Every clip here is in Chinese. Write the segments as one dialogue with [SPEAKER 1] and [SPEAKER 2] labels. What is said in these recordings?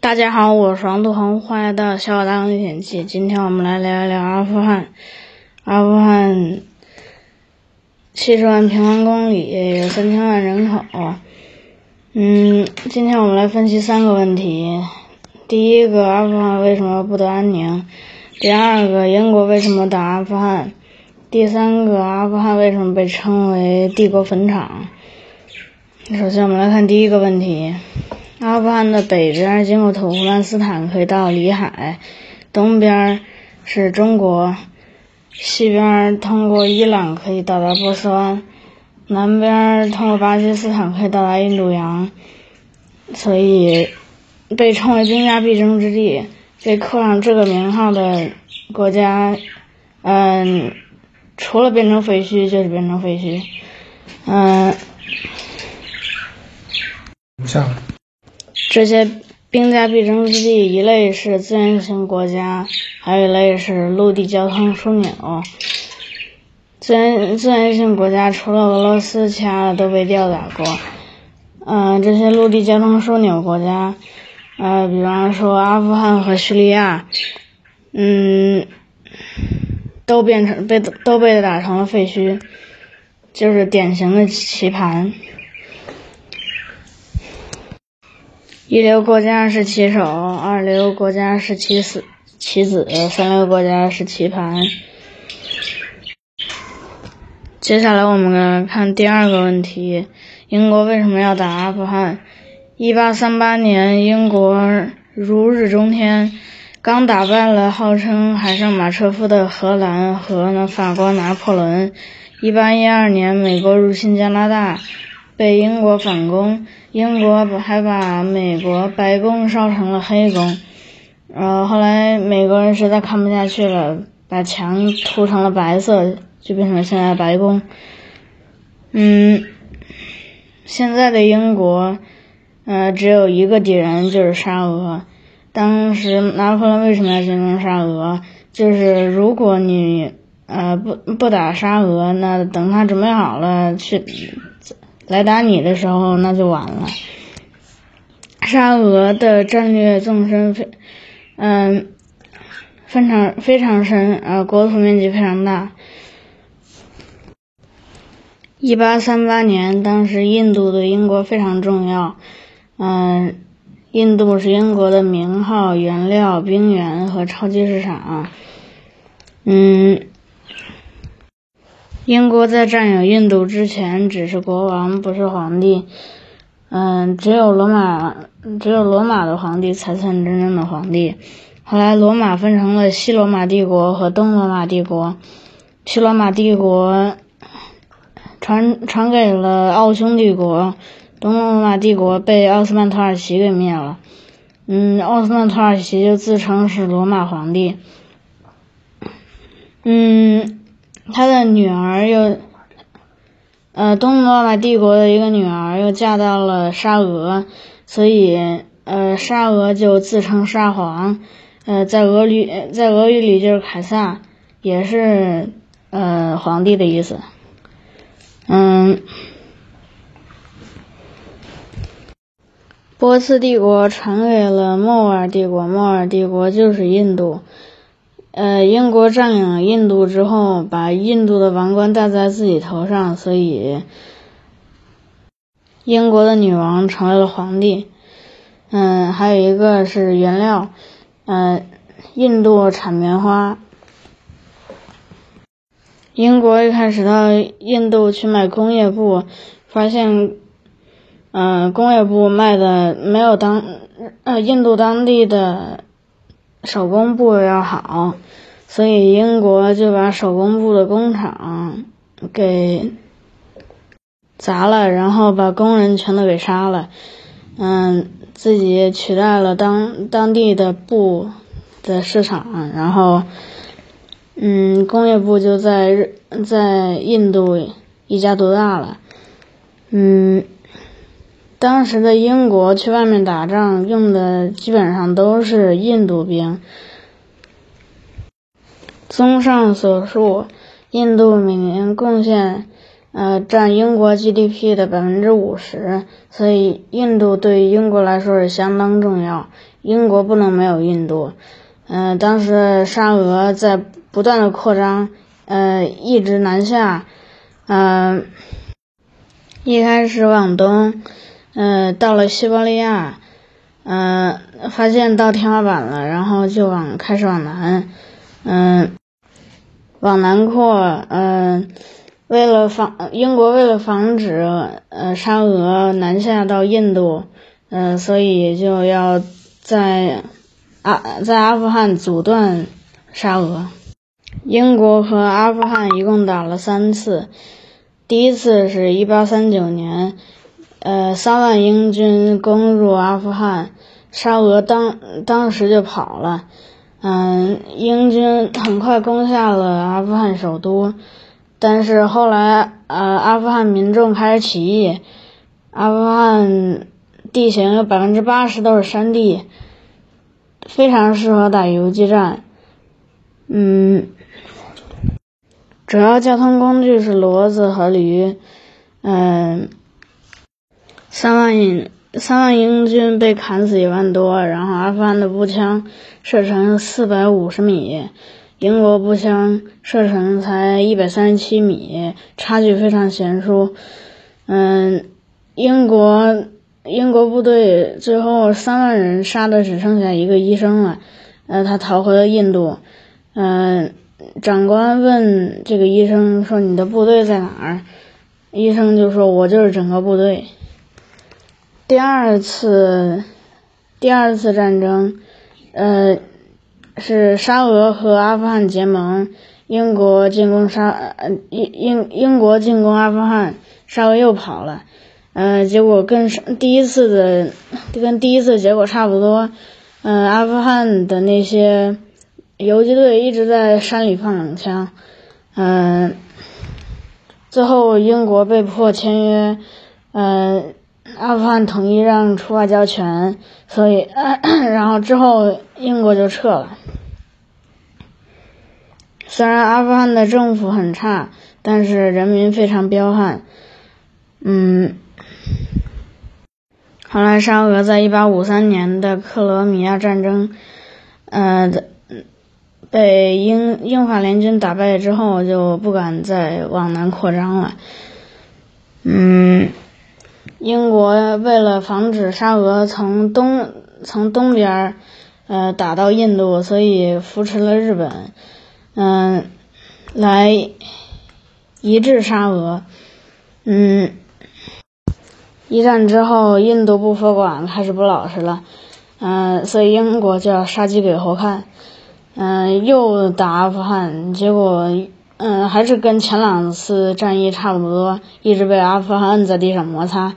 [SPEAKER 1] 大家好，我是王杜恒，欢迎来到小小大历险记。今天我们来聊一聊阿富汗。阿富汗七十万平方公里，有三千万人口。嗯，今天我们来分析三个问题：第一个，阿富汗为什么不得安宁？第二个，英国为什么打阿富汗？第三个，阿富汗为什么被称为帝国坟场？首先，我们来看第一个问题。阿富汗的北边经过土库曼斯坦可以到里海，东边是中国，西边通过伊朗可以到达波斯湾，南边通过巴基斯坦可以到达印度洋，所以被称为兵家必争之地。被扣上这个名号的国家，嗯，除了变成废墟就是变成废墟，嗯。
[SPEAKER 2] 下。
[SPEAKER 1] 这些兵家必争之地，一类是资源型国家，还有一类是陆地交通枢纽。资源资源型国家除了俄罗斯，其他的都被吊打过。嗯，这些陆地交通枢纽国家，呃，比方说阿富汗和叙利亚，嗯，都变成被都被打成了废墟，就是典型的棋盘。一流国家是棋手，二流国家是棋子，棋子，三流国家是棋盘。接下来我们来看第二个问题：英国为什么要打阿富汗？一八三八年，英国如日中天，刚打败了号称海上马车夫的荷兰和呢法国拿破仑。一八一二年，美国入侵加拿大。被英国反攻，英国还把美国白宫烧成了黑宫，然后后来美国人实在看不下去了，把墙涂成了白色，就变成了现在白宫。嗯，现在的英国，呃，只有一个敌人，就是沙俄。当时拿破仑为什么要进攻沙俄？就是如果你呃不不打沙俄，那等他准备好了去。来打你的时候，那就晚了。沙俄的战略纵深非，嗯，非常非常深，呃，国土面积非常大。一八三八年，当时印度对英国非常重要，嗯，印度是英国的名号、原料、兵源和超级市场，嗯。英国在占有印度之前只是国王，不是皇帝。嗯，只有罗马，只有罗马的皇帝才算真正的皇帝。后来罗马分成了西罗马帝国和东罗马帝国。西罗马帝国传传给了奥匈帝国，东罗马帝国被奥斯曼土耳其给灭了。嗯，奥斯曼土耳其就自称是罗马皇帝。嗯。他的女儿又，呃，东罗马帝国的一个女儿又嫁到了沙俄，所以，呃，沙俄就自称沙皇，呃，在俄语在俄语里就是凯撒，也是呃皇帝的意思。嗯，波斯帝国传给了莫尔帝国，莫尔帝国就是印度。呃，英国占领了印度之后，把印度的王冠戴在自己头上，所以英国的女王成为了皇帝。嗯，还有一个是原料，嗯，印度产棉花。英国一开始到印度去卖工业布，发现，嗯，工业布卖的没有当呃印度当地的。手工布要好，所以英国就把手工布的工厂给砸了，然后把工人全都给杀了，嗯，自己取代了当当地的布的市场，然后，嗯，工业布就在在印度一家独大了，嗯。当时的英国去外面打仗用的基本上都是印度兵。综上所述，印度每年贡献呃，占英国 GDP 的百分之五十，所以印度对于英国来说是相当重要。英国不能没有印度。嗯，当时沙俄在不断的扩张，呃，一直南下，嗯，一开始往东，嗯，到了西伯利亚，嗯，发现到天花板了，然后就往开始往南，嗯，往南扩，嗯。为了防英国为了防止呃沙俄南下到印度，呃，所以就要在阿在阿富汗阻断沙俄。英国和阿富汗一共打了三次，第一次是一八三九年，呃，三万英军攻入阿富汗，沙俄当当时就跑了，嗯，英军很快攻下了阿富汗首都。但是后来，呃，阿富汗民众开始起义。阿富汗地形有百分之八十都是山地，非常适合打游击战。嗯，主要交通工具是骡子和驴。嗯，三万英三万英军被砍死一万多，然后阿富汗的步枪射程四百五十米。英国步枪射程才一百三十七米，差距非常悬殊。嗯，英国英国部队最后三万人杀的只剩下一个医生了，呃，他逃回了印度。嗯，长官问这个医生说：“你的部队在哪儿？”医生就说：“我就是整个部队。”第二次第二次战争，呃。是沙俄和阿富汗结盟，英国进攻沙，英英英国进攻阿富汗，沙俄又跑了，呃，结果跟第一次的跟第一次结果差不多，嗯，阿富汗的那些游击队一直在山里放冷枪，嗯，最后英国被迫签约，嗯，阿富汗统一让出外交权，所以，然后之后英国就撤了。虽然阿富汗的政府很差，但是人民非常彪悍。嗯，后来沙俄在一八五三年的克罗米亚战争，呃，被英英法联军打败之后，就不敢再往南扩张了。嗯，英国为了防止沙俄从东从东边儿呃打到印度，所以扶持了日本。嗯，来一致沙俄。嗯，一战之后，印度不服管，开始不老实了。嗯，所以英国就要杀鸡给猴看。嗯，又打阿富汗，结果嗯还是跟前两次战役差不多，一直被阿富汗摁在地上摩擦。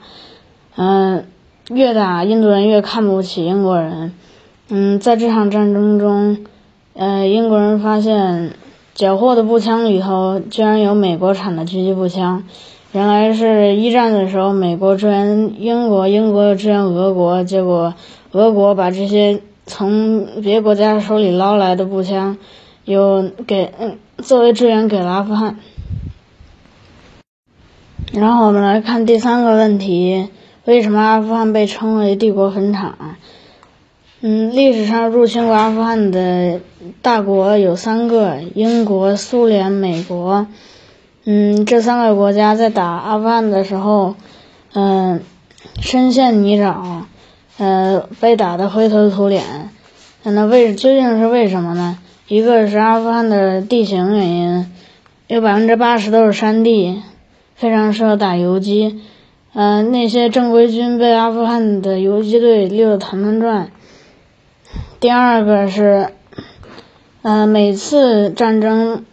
[SPEAKER 1] 嗯，越打印度人越看不起英国人。嗯，在这场战争中。呃，英国人发现缴获的步枪里头居然有美国产的狙击步枪，原来是一战的时候美国支援英国，英国又支援俄国，结果俄国把这些从别国家手里捞来的步枪，有给嗯作为支援给了阿富汗。然后我们来看第三个问题：为什么阿富汗被称为帝国坟场？嗯，历史上入侵过阿富汗的大国有三个：英国、苏联、美国。嗯，这三个国家在打阿富汗的时候，嗯，深陷泥沼，呃，被打得灰头土脸。那为究竟是为什么呢？一个是阿富汗的地形原因，有百分之八十都是山地，非常适合打游击。嗯，那些正规军被阿富汗的游击队溜得团团转。第二个是，呃，每次战争，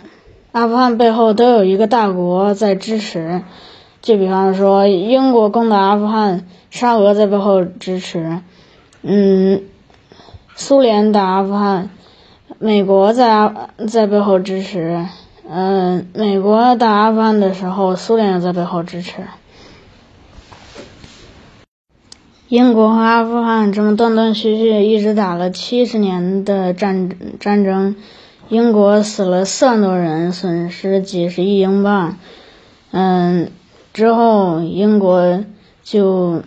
[SPEAKER 1] 阿富汗背后都有一个大国在支持，就比方说英国攻打阿富汗，沙俄在背后支持，嗯，苏联打阿富汗，美国在阿在背后支持，嗯，美国打阿富汗的时候，苏联也在背后支持。英国和阿富汗这么断断续续一直打了七十年的战战争，英国死了四万多人，损失几十亿英镑。嗯，之后英国就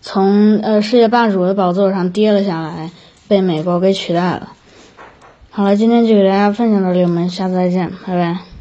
[SPEAKER 1] 从呃世界霸主的宝座上跌了下来，被美国给取代了。好了，今天就给大家分享到这里，我们下次再见，拜拜。